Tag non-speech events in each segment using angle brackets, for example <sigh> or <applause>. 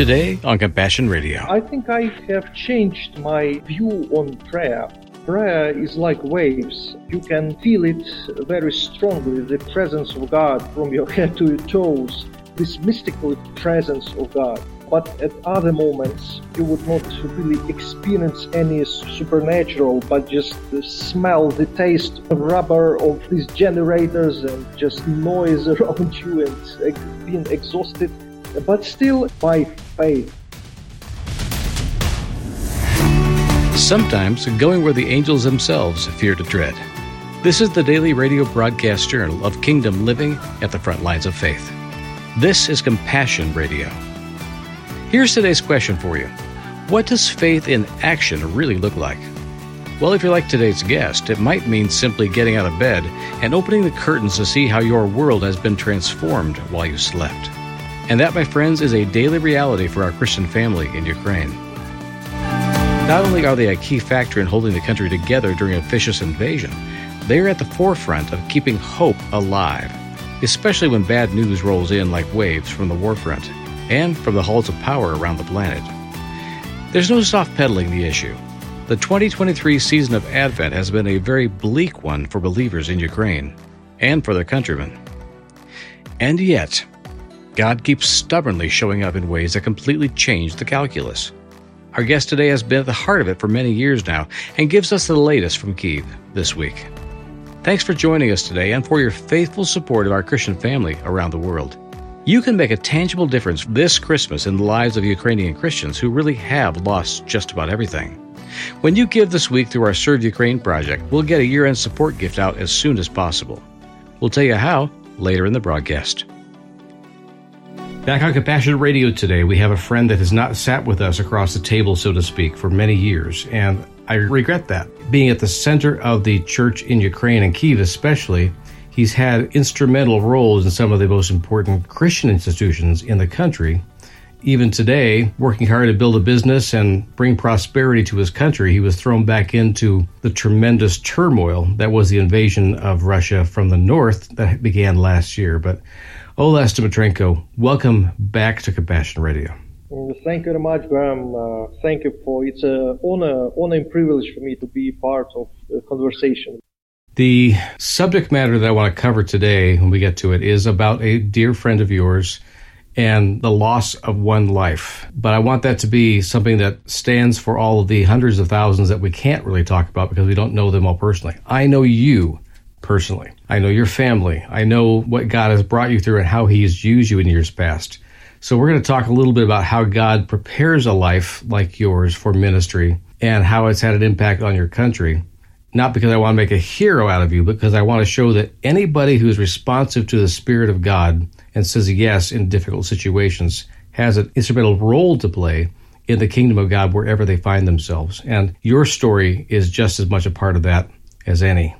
Today on Compassion Radio. I think I have changed my view on prayer. Prayer is like waves. You can feel it very strongly, the presence of God from your head to your toes, this mystical presence of God. But at other moments, you would not really experience any supernatural, but just smell the taste of rubber of these generators and just noise <laughs> around you and being exhausted. But still, by faith, Sometimes going where the angels themselves fear to tread. This is the daily radio broadcast journal of Kingdom Living at the Front Lines of Faith. This is Compassion Radio. Here's today's question for you What does faith in action really look like? Well, if you're like today's guest, it might mean simply getting out of bed and opening the curtains to see how your world has been transformed while you slept. And that, my friends, is a daily reality for our Christian family in Ukraine. Not only are they a key factor in holding the country together during a vicious invasion, they are at the forefront of keeping hope alive, especially when bad news rolls in like waves from the war front and from the halls of power around the planet. There's no soft pedaling the issue. The 2023 season of Advent has been a very bleak one for believers in Ukraine and for their countrymen. And yet, God keeps stubbornly showing up in ways that completely change the calculus. Our guest today has been at the heart of it for many years now and gives us the latest from Kiev this week. Thanks for joining us today and for your faithful support of our Christian family around the world. You can make a tangible difference this Christmas in the lives of Ukrainian Christians who really have lost just about everything. When you give this week through our Serve Ukraine project, we'll get a year end support gift out as soon as possible. We'll tell you how later in the broadcast. Back on Compassion Radio today, we have a friend that has not sat with us across the table, so to speak, for many years, and I regret that. Being at the center of the church in Ukraine and Kiev, especially, he's had instrumental roles in some of the most important Christian institutions in the country. Even today, working hard to build a business and bring prosperity to his country, he was thrown back into the tremendous turmoil that was the invasion of Russia from the north that began last year. But Oles Dmytrenko, welcome back to Compassion Radio. Thank you very much, Bram. Uh, thank you for it's an honor, honor and privilege for me to be part of the conversation. The subject matter that I want to cover today, when we get to it, is about a dear friend of yours and the loss of one life. But I want that to be something that stands for all of the hundreds of thousands that we can't really talk about because we don't know them all personally. I know you personally. I know your family. I know what God has brought you through and how He has used you in years past. So we're going to talk a little bit about how God prepares a life like yours for ministry and how it's had an impact on your country. Not because I want to make a hero out of you, but because I want to show that anybody who is responsive to the Spirit of God and says yes in difficult situations has an instrumental role to play in the kingdom of God wherever they find themselves. And your story is just as much a part of that as any.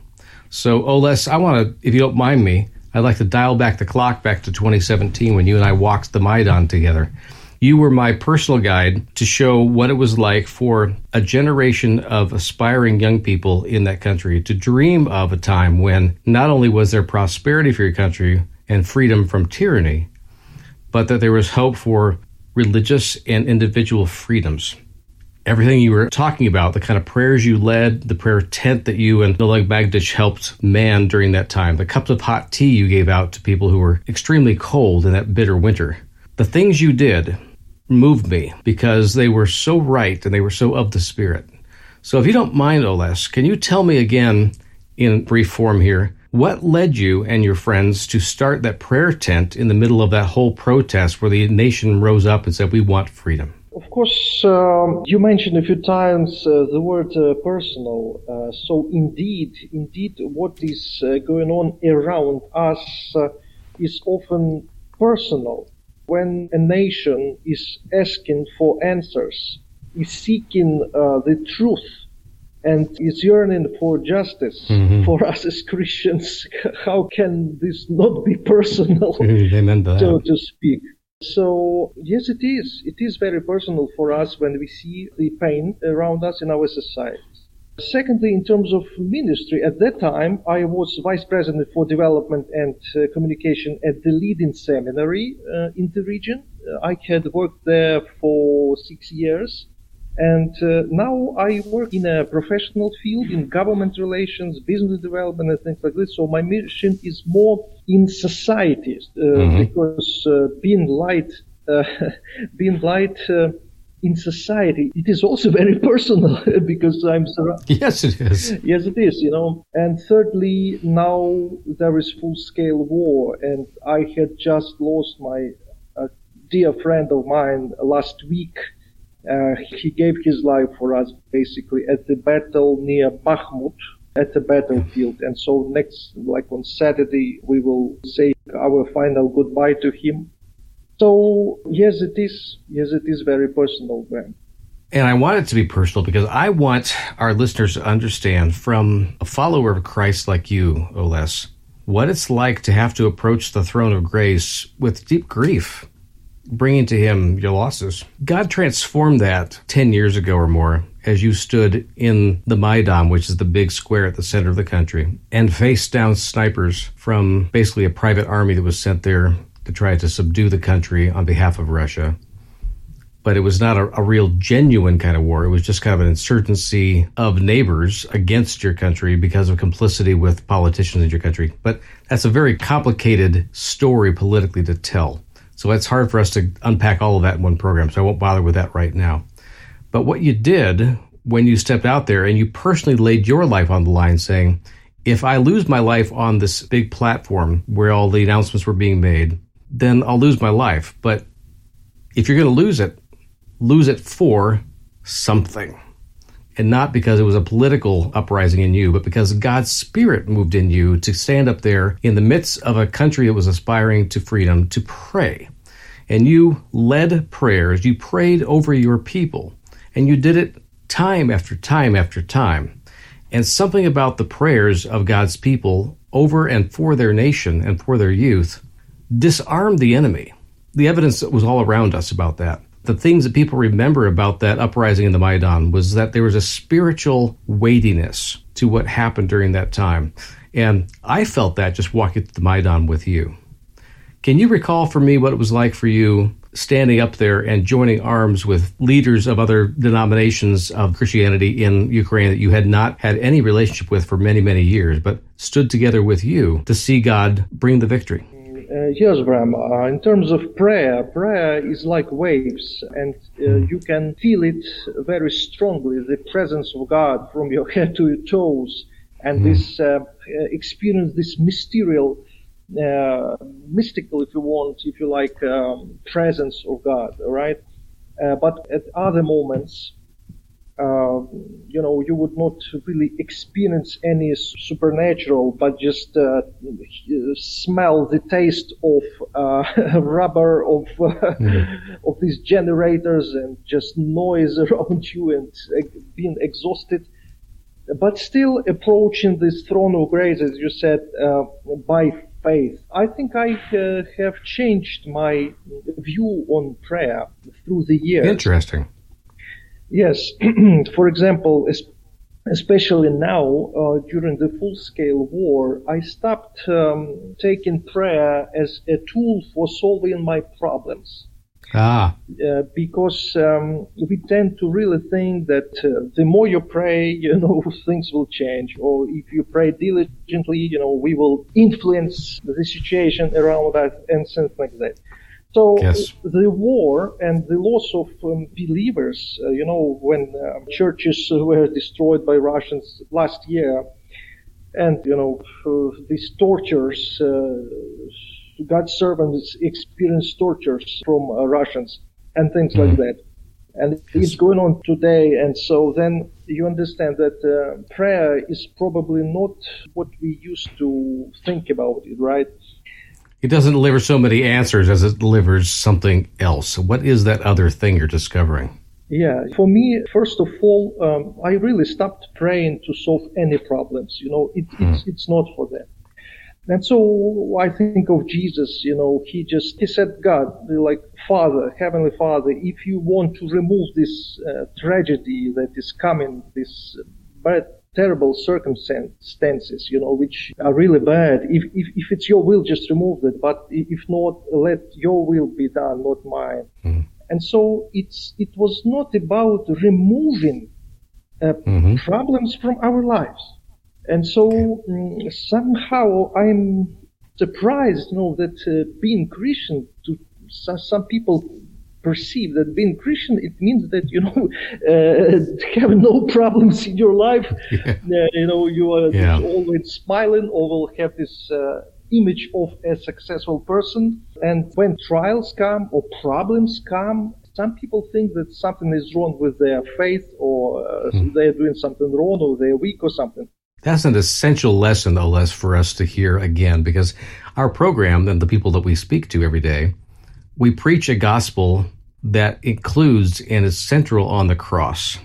So, Oles, I want to, if you don't mind me, I'd like to dial back the clock back to 2017 when you and I walked the Maidan together. You were my personal guide to show what it was like for a generation of aspiring young people in that country to dream of a time when not only was there prosperity for your country and freedom from tyranny, but that there was hope for religious and individual freedoms everything you were talking about, the kind of prayers you led, the prayer tent that you and Oleg Magdich helped man during that time, the cups of hot tea you gave out to people who were extremely cold in that bitter winter. The things you did moved me because they were so right and they were so of the Spirit. So if you don't mind, Oles, can you tell me again in brief form here, what led you and your friends to start that prayer tent in the middle of that whole protest where the nation rose up and said, we want freedom? Of course, um, you mentioned a few times uh, the word uh, personal. Uh, so indeed, indeed, what is uh, going on around us uh, is often personal. When a nation is asking for answers, is seeking uh, the truth, and is yearning for justice mm-hmm. for us as Christians, <laughs> how can this not be personal, <laughs> <laughs> so to speak? So yes, it is. It is very personal for us when we see the pain around us in our society. Secondly, in terms of ministry, at that time I was vice president for development and uh, communication at the leading seminary uh, in the region, I had worked there for six years. And uh, now I work in a professional field in government relations, business development, and things like this. So my mission is more in society uh, mm-hmm. because uh, being light, uh, <laughs> being light uh, in society, it is also <laughs> very personal <laughs> because I'm surrounded. Yes, it is. Yes, it is, you know. And thirdly, now there is full scale war, and I had just lost my uh, dear friend of mine last week. Uh, he gave his life for us basically at the battle near Bakhmut at the battlefield. And so next, like on Saturday, we will say our final goodbye to him. So yes, it is. Yes, it is very personal, Bram. And I want it to be personal because I want our listeners to understand from a follower of Christ like you, Oles, what it's like to have to approach the throne of grace with deep grief, bringing to Him your losses. God transformed that 10 years ago or more as you stood in the Maidan, which is the big square at the center of the country, and faced down snipers from basically a private army that was sent there to try to subdue the country on behalf of Russia. But it was not a, a, real genuine kind of war. It was just kind of an insurgency of neighbors against your country because of complicity with politicians in your country. But that's a very complicated story politically to tell. So it's hard for us to unpack all of that in one program. So I won't bother with that right now. But what you did when you stepped out there and you personally laid your life on the line saying, if I lose my life on this big platform where all the announcements were being made, then I'll lose my life. But if you're going to lose it, lose it for something. And not because it was a political uprising in you, but because God's Spirit moved in you to stand up there in the midst of a country that was aspiring to freedom to pray. And you led prayers, you prayed over your people, and you did it time after time after time. And something about the prayers of God's people over and for their nation and for their youth disarmed the enemy. The evidence was all around us about that. The things that people remember about that uprising in the Maidan was that there was a spiritual weightiness to what happened during that time. And I felt that just walking to the Maidan with you. Can you recall for me what it was like for you standing up there and joining arms with leaders of other denominations of Christianity in Ukraine that you had not had any relationship with for many, many years, but stood together with you to see God bring the victory? Uh, yes, Bram. Uh, in terms of prayer, prayer is like waves, and uh, you can feel it very strongly the presence of God from your <laughs> head to your toes, and mm. this uh, experience, this mysterious, uh, mystical, if you want, if you like, um, presence of God. All right, uh, but at other moments, uh, you know, you would not really experience any supernatural, but just uh, smell the taste of uh, <laughs> rubber, of <laughs> mm-hmm. of these generators, and just noise <laughs> around you, and being exhausted. But still approaching this throne of grace, as you said, uh, by faith. I think I uh, have changed my view on prayer through the years. Interesting. Yes, <clears throat> for example, especially now uh, during the full-scale war, I stopped um, taking prayer as a tool for solving my problems. Ah. Uh, because um, we tend to really think that uh, the more you pray, <laughs> you know, things will change. Or if you pray diligently, you know, we will influence the situation around us and things like that. So yes. the war and the loss of um, believers, uh, you know, when uh, churches were destroyed by Russians last year, and you know uh, these tortures, uh, God's servants experienced tortures from uh, Russians and things mm like that, and yes. it's going on today. And so then you understand that uh, prayer is probably not what we used to think about it, right? It doesn't deliver so many answers as it delivers something else. What is that other thing you're discovering? Yeah, for me, first of all, um, I really stopped praying to solve any problems. You know, it, mm. it's, it's not for that. And so I think of Jesus, you know, he just, he said, God, like, Father, Heavenly Father, if you want to remove this uh, tragedy that is coming, this bad terrible circumstances, you know, which are really bad. If, if, if it's your will, just remove it. But if not, let your will be done, not mine. Mm-hmm. And so it's, it was not about removing uh, mm-hmm. problems from our lives. And so um, somehow I'm surprised, you know, that uh, being Christian, to some, some people perceive that being Christian, it means that, you know, <laughs> uh, <laughs> have no problems in your life. <laughs> Yeah. Uh, you know, you are yeah. always smiling or will have this uh, image of a successful person. And when trials come or problems come, some people think that something is wrong with their faith or uh, mm. they're doing something wrong or they're weak or something. That's an essential lesson, though, Les, for us to hear again, because our program and the people that we speak to every day, we preach a gospel that includes and is central on the cross.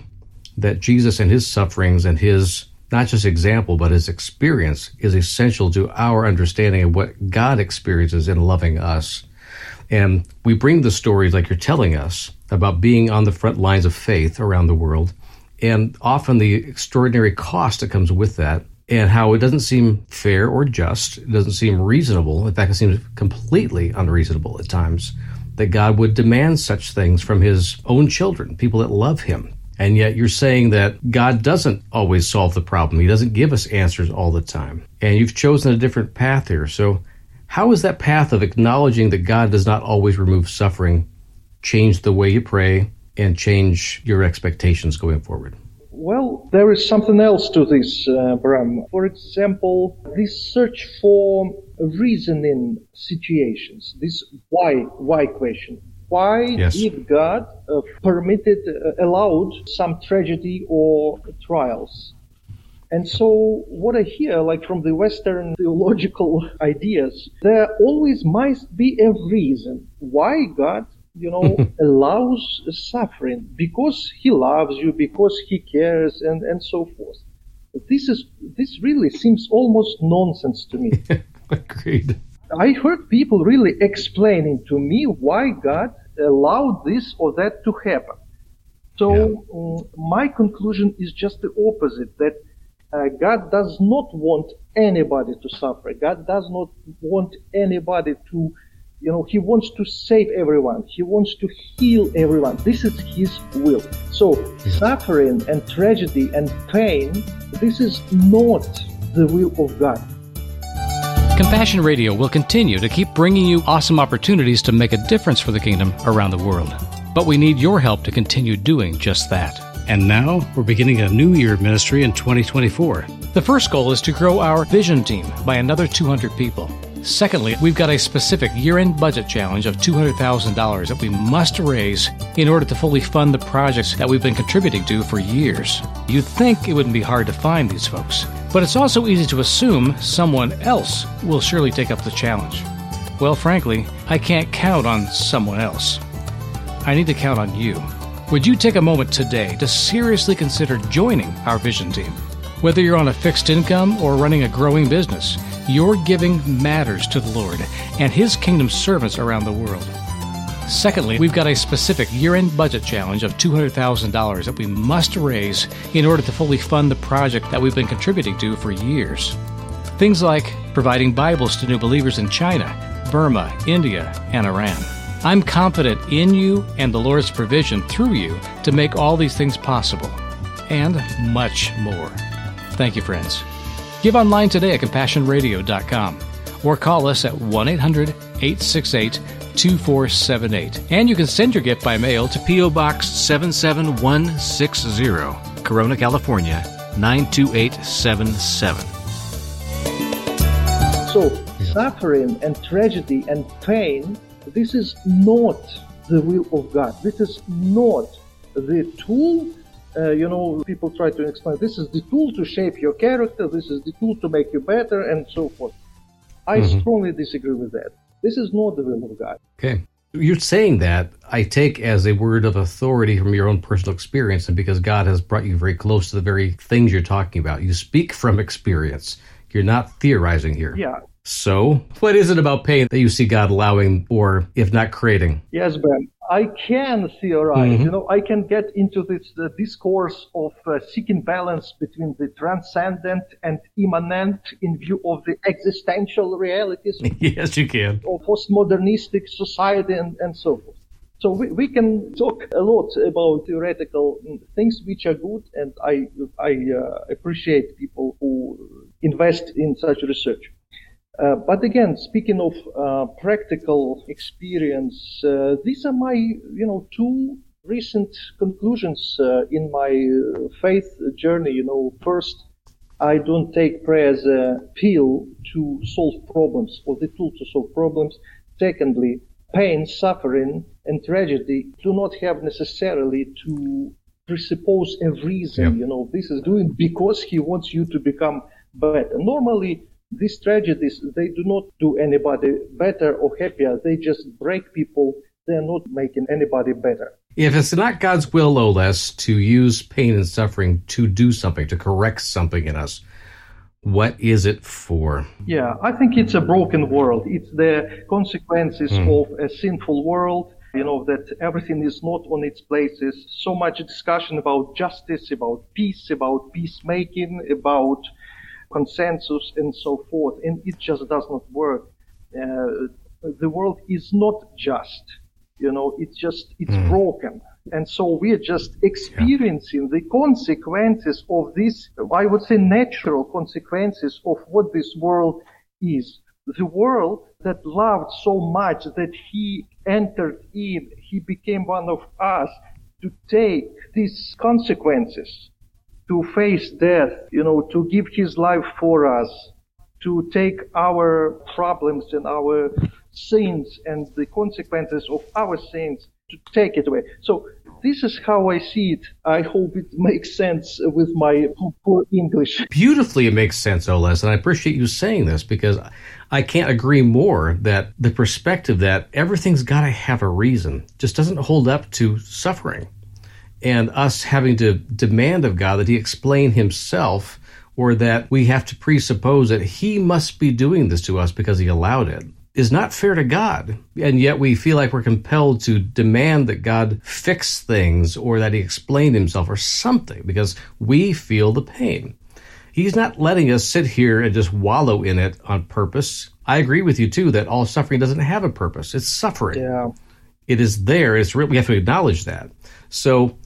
That Jesus and his sufferings and his not just example, but his experience is essential to our understanding of what God experiences in loving us. And we bring the stories like you're telling us about being on the front lines of faith around the world and often the extraordinary cost that comes with that and how it doesn't seem fair or just. It doesn't seem reasonable. In fact, it seems completely unreasonable at times that God would demand such things from his own children, people that love him. And yet you're saying that God doesn't always solve the problem. He doesn't give us answers all the time. And you've chosen a different path here. So how is that path of acknowledging that God does not always remove suffering change the way you pray and change your expectations going forward? Well, there is something else to this, uh, Bram. For example, this search for reason in situations, this why, why question. Why yes. did God uh, permitted, uh, allowed some tragedy or trials? And so what I hear, like from the Western theological <laughs> ideas, there always must be a reason why God you know, <laughs> allows suffering because he loves you, because he cares, and, and so forth. This is this really seems almost nonsense to me. <laughs> Agreed. I heard people really explaining to me why God allowed this or that to happen. So yeah. um, my conclusion is just the opposite: that uh, God does not want anybody to suffer. God does not want anybody to you know, he wants to save everyone. He wants to heal everyone. This is his will. So suffering and tragedy and pain, this is not the will of God. Compassion Radio will continue to keep bringing you awesome opportunities to make a difference for the kingdom around the world. But we need your help to continue doing just that. And now we're beginning a new year of ministry in 2024. The first goal is to grow our vision team by another 200 people. Secondly, we've got a specific year end budget challenge of $200,000 that we must raise in order to fully fund the projects that we've been contributing to for years. You'd think it wouldn't be hard to find these folks, but it's also easy to assume someone else will surely take up the challenge. Well, frankly, I can't count on someone else. I need to count on you. Would you take a moment today to seriously consider joining our vision team? Whether you're on a fixed income or running a growing business, your giving matters to the Lord and His kingdom servants around the world. Secondly, we've got a specific year end budget challenge of $200,000 that we must raise in order to fully fund the project that we've been contributing to for years. Things like providing Bibles to new believers in China, Burma, India, and Iran. I'm confident in you and the Lord's provision through you to make all these things possible, and much more. Thank you, friends. Give online today at CompassionRadio.com or call us at 1 800 868 2478. And you can send your gift by mail to P.O. Box 77160, Corona, California 92877. So, suffering and tragedy and pain, this is not the will of God. This is not the tool uh, you know, people try to explain this is the tool to shape your character, this is the tool to make you better, and so forth. I mm-hmm. strongly disagree with that. This is not the will of God. Okay. You're saying that I take as a word of authority from your own personal experience, and because God has brought you very close to the very things you're talking about. You speak from experience. You're not theorizing here. Yeah. So, what is it about pain that you see God allowing or, if not creating? Yes, Ben. I can theorize. Mm-hmm. You know, I can get into this uh, discourse of uh, seeking balance between the transcendent and immanent in view of the existential realities. <laughs> yes, you can. Of postmodernistic society and, and so forth. So we, we can talk a lot about theoretical things which are good, and I I uh, appreciate people who invest in such research. Uh, but again, speaking of uh, practical experience, uh, these are my you know two recent conclusions uh, in my uh, faith journey. You know, first. I don't take prayer as a pill to solve problems or the tool to solve problems. Secondly, pain, suffering, and tragedy do not have necessarily to presuppose a reason. You know, this is doing because he wants you to become better. Normally, these tragedies, they do not do anybody better or happier. They just break people. They're not making anybody better. If it's not God's will, Oles, to use pain and suffering to do something, to correct something in us, what is it for? Yeah, I think it's a broken world. It's the consequences mm. of a sinful world. You know, that everything is not on its places. So much discussion about justice, about peace, about peacemaking, about consensus, and so forth. And it just does not work. Uh, the world is not just. You know, it's just, it's mm. broken. And so we are just experiencing yeah. the consequences of this, I would say natural consequences of what this world is. The world that loved so much that he entered in, he became one of us to take these consequences, to face death, you know, to give his life for us, to take our problems and our sins and the consequences of our sins to take it away. So this is how I see it. I hope it <laughs> makes sense with my poor English. Beautifully, it makes sense, Oles, and I appreciate you saying this because I can't agree more that the perspective that everything's got to have a reason just doesn't hold up to suffering and us having to demand of God that He explain Himself or that we have to presuppose that He must be doing this to us because He allowed it is not fair to God. And yet we feel like we're compelled to demand that God fix things or that he explain himself or something because we feel the pain. He's not letting us sit here and just wallow in it on purpose. I agree with you too that all suffering doesn't have a purpose. It's suffering. Yeah. It is there. It's real. We have to acknowledge that. So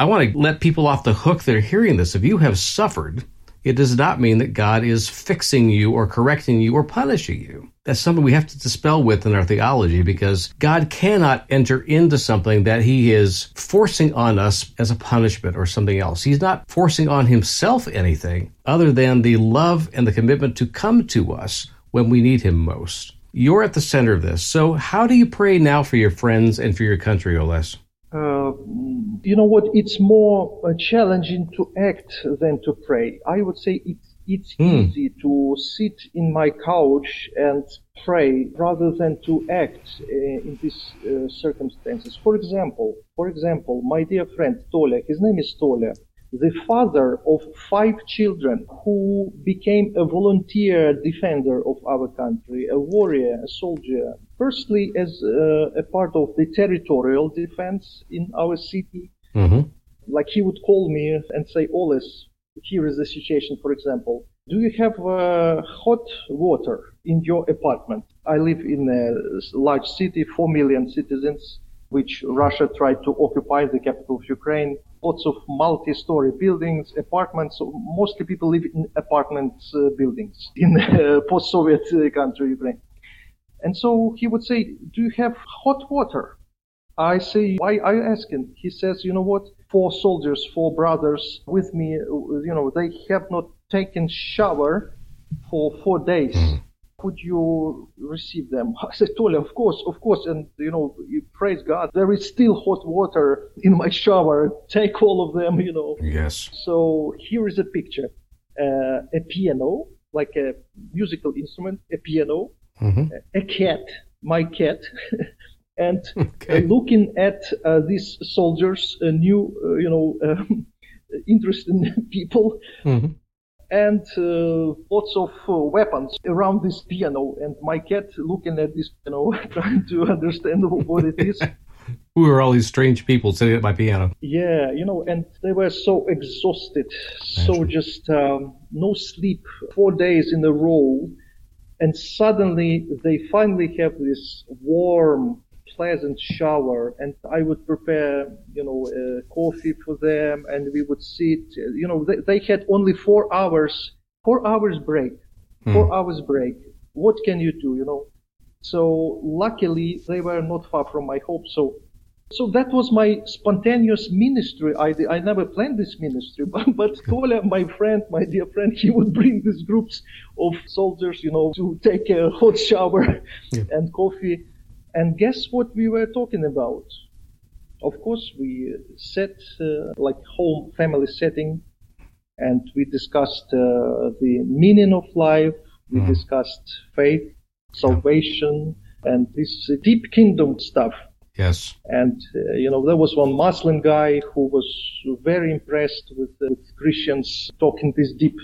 I want to let people off the hook that are hearing this. If you have suffered, it does not mean that God is fixing you or correcting you or punishing you. That's something we have to dispel with in our theology because God cannot enter into something that He is forcing on us as a punishment or something else. He's not forcing on Himself anything other than the love and the commitment to come to us when we need Him most. You're at the center of this. So, how do you pray now for your friends and for your country, Oles? Uh, you know what? It's more uh, challenging to act than to pray. I would say it's it's mm. easy to sit in my couch and pray rather than to act uh, in these uh, circumstances. For example, for example, my dear friend Tolia, his name is Tolia the father of five children who became a volunteer defender of our country, a warrior, a soldier. Firstly, as uh, a part of the territorial defense in our city. Mm-hmm. Like he would call me and say, Oles, here is the situation, for example. Do you have uh, hot water in your apartment? I live in a large city, 4 million citizens, which Russia tried to occupy the capital of Ukraine lots of multi-story buildings, apartments. So mostly people live in apartments uh, buildings <laughs> in uh, post-Soviet uh, country Ukraine. And so he would say, "Do you have hot water?" I say, "Why are you asking?" He says, "You know what? Four soldiers, four brothers with me. You know, they have not taken shower for four days." Could you receive them? <laughs> I said, Tolia, of course, of course. And, you know, you praise God. There is still hot water <laughs> in my shower. Take all of them, you know. Yes. So here is a picture. Uh, a piano, like a musical instrument, a piano, mm-hmm. a cat, my cat, <laughs> and okay. uh, looking at uh, these soldiers, new, uh, you know, interesting people. Mm-hmm and uh, lots of uh, weapons around this piano. And my cat looking at this piano, <laughs> trying to understand what it is. <laughs> Who are all these strange people sitting at my piano? Yeah, you know, and they were so exhausted, so just um, no sleep, four days in a row. And suddenly they finally have this warm, pleasant shower and I would prepare, you know, uh, coffee for them and we would sit, you know, they, they had only four hours, four hours break, hmm. four hours break. What can you do, you know? So luckily they were not far from my home. So, so that was my spontaneous ministry. I, I never planned this ministry, <laughs> but, but Tolia, my friend, my dear friend, he would bring these groups of soldiers, you know, to take a hot shower yeah. <laughs> and coffee and guess what we were talking about? Of course, we set uh, like home family setting, and we discussed uh, the meaning of life. We mm. discussed faith, salvation, yeah. and this deep kingdom stuff. Yes. And uh, you know, there was one Muslim guy who was very impressed with, uh, with Christians talking these deep,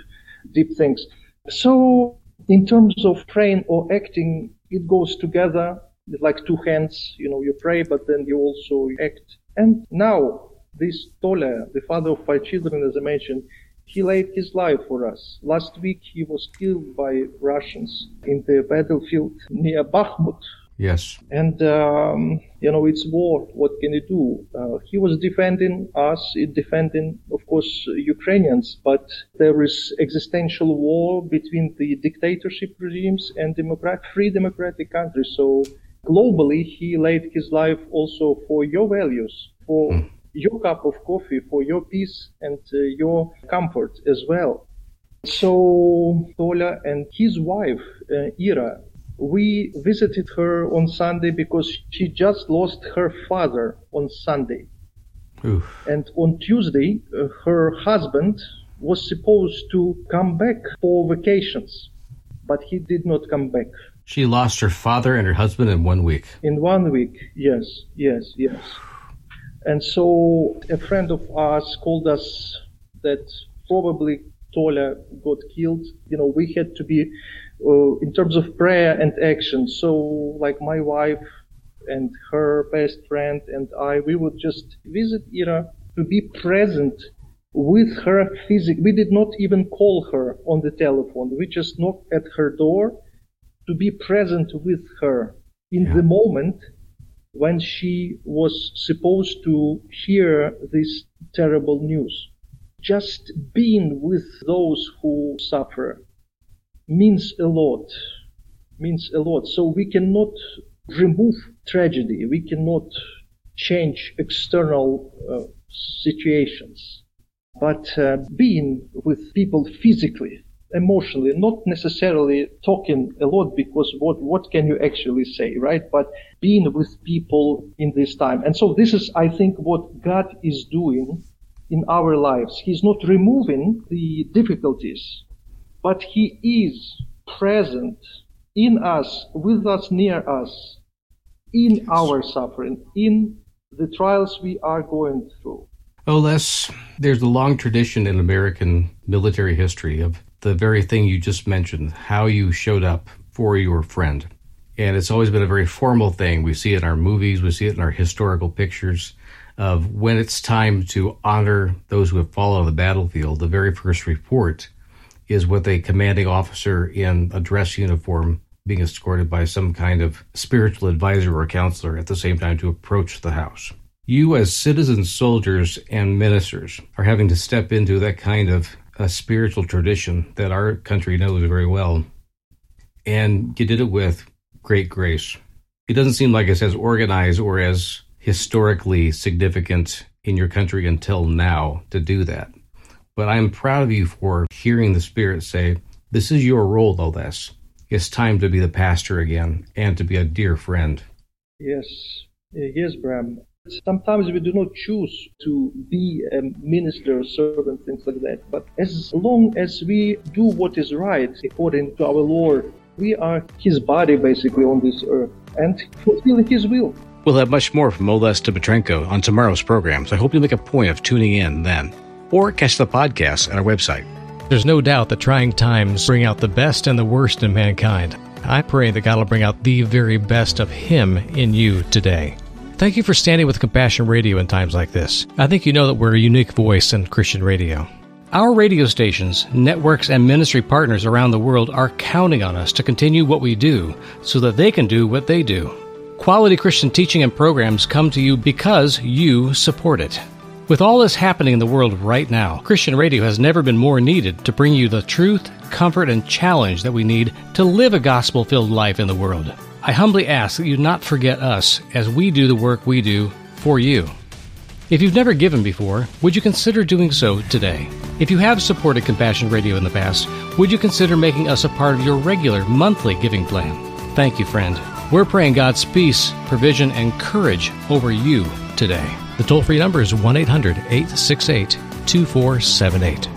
deep things. So, in terms of praying or acting, it goes together like two hands, you know, you pray, but then you also act. And now, this Tola, the father of five children, as I mentioned, he laid his life for us. Last week he was killed by Russians in the battlefield near Bakhmut. Yes. And, um, you know, it's war. What can you do? Uh, he was defending us, defending, of course, Ukrainians, but there is existential war between the dictatorship regimes and democratic, free democratic countries. So globally, he laid his life also for your values, for mm. your cup of coffee, for your peace and uh, your comfort as well. So Tola and his wife, uh, Ira, we visited her on Sunday because she just lost her father on Sunday. Oof. And on Tuesday, uh, her husband was supposed to come back for vacations, but he did not come back. She lost her father and her husband in one week. In one week, yes, yes, yes. And so a friend of ours called us that probably Tola got killed. You know, we had to be, uh, in terms of prayer and action. So, like my wife and her best friend and I, we would just visit Ira to be present with her physically. We did not even call her on the telephone. We just knocked at her door to be present with her in yeah. the moment when she was supposed to hear this terrible news. Just being with those who suffer means a lot, means a lot. So we cannot remove tragedy. We cannot change external uh, situations. But uh, being with people physically emotionally, not necessarily talking a lot because what, what can you actually say, right? But being with people in this time. And so this is, I think, what God is doing in our lives. He's not removing the difficulties, but He is present in us, with us, near us, in our suffering, in the trials we are going through. Oh, Les, there's a long tradition in American military history of the very thing you just mentioned, how you showed up for your friend. And it's always been a very formal thing. We see it in our movies, we see it in our historical pictures of when it's time to honor those who have fallen on the battlefield. The very first report is with a commanding officer in a dress uniform being escorted by some kind of spiritual advisor or counselor at the same time to approach the house. You, as citizen soldiers and ministers, are having to step into that kind of a spiritual tradition that our country knows very well. And you did it with great grace. It doesn't seem like it's as organized or as historically significant in your country until now to do that. But I'm proud of you for hearing the Spirit say, This is your role, though, this. It's time to be the pastor again and to be a dear friend. Yes, it is, Bram. Sometimes we do not choose to be a minister, or servant, things like that. But as long as we do what is right according to our Lord, we are His body basically on this earth and fulfilling His will. We'll have much more from Oles Dmytrenko on tomorrow's program, so I hope you make a point of tuning in then, or catch the podcast on our website. There's no doubt that trying times bring out the best and the worst in mankind. I pray that God will bring out the very best of Him in you today. Thank you for standing with Compassion Radio in times like this. I think you know that we're a unique voice in Christian radio. Our radio stations, networks, and ministry partners around the world are counting on us to continue what we do so that they can do what they do. Quality Christian teaching and programs come to you because you support it. With all this happening in the world right now, Christian radio has never been more needed to bring you the truth, comfort, and challenge that we need to live a gospel filled life in the world. I humbly ask that you not forget us as we do the work we do for you. If you've never given before, would you consider doing so today? If you have supported Compassion Radio in the past, would you consider making us a part of your regular monthly giving plan? Thank you, friend. We're praying God's peace, provision, and courage over you today. The toll free number is 1 800 868 2478.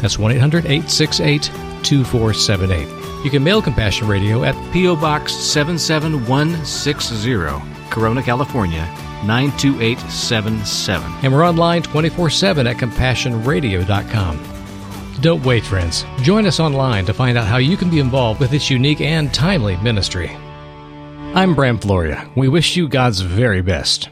That's 1 800 868 2478. You can mail Compassion Radio at P.O. Box 77160, Corona, California 92877. And we're online 24 7 at CompassionRadio.com. Don't wait, friends. Join us online to find out how you can be involved with this unique and timely ministry. I'm Bram Floria. We wish you God's very best.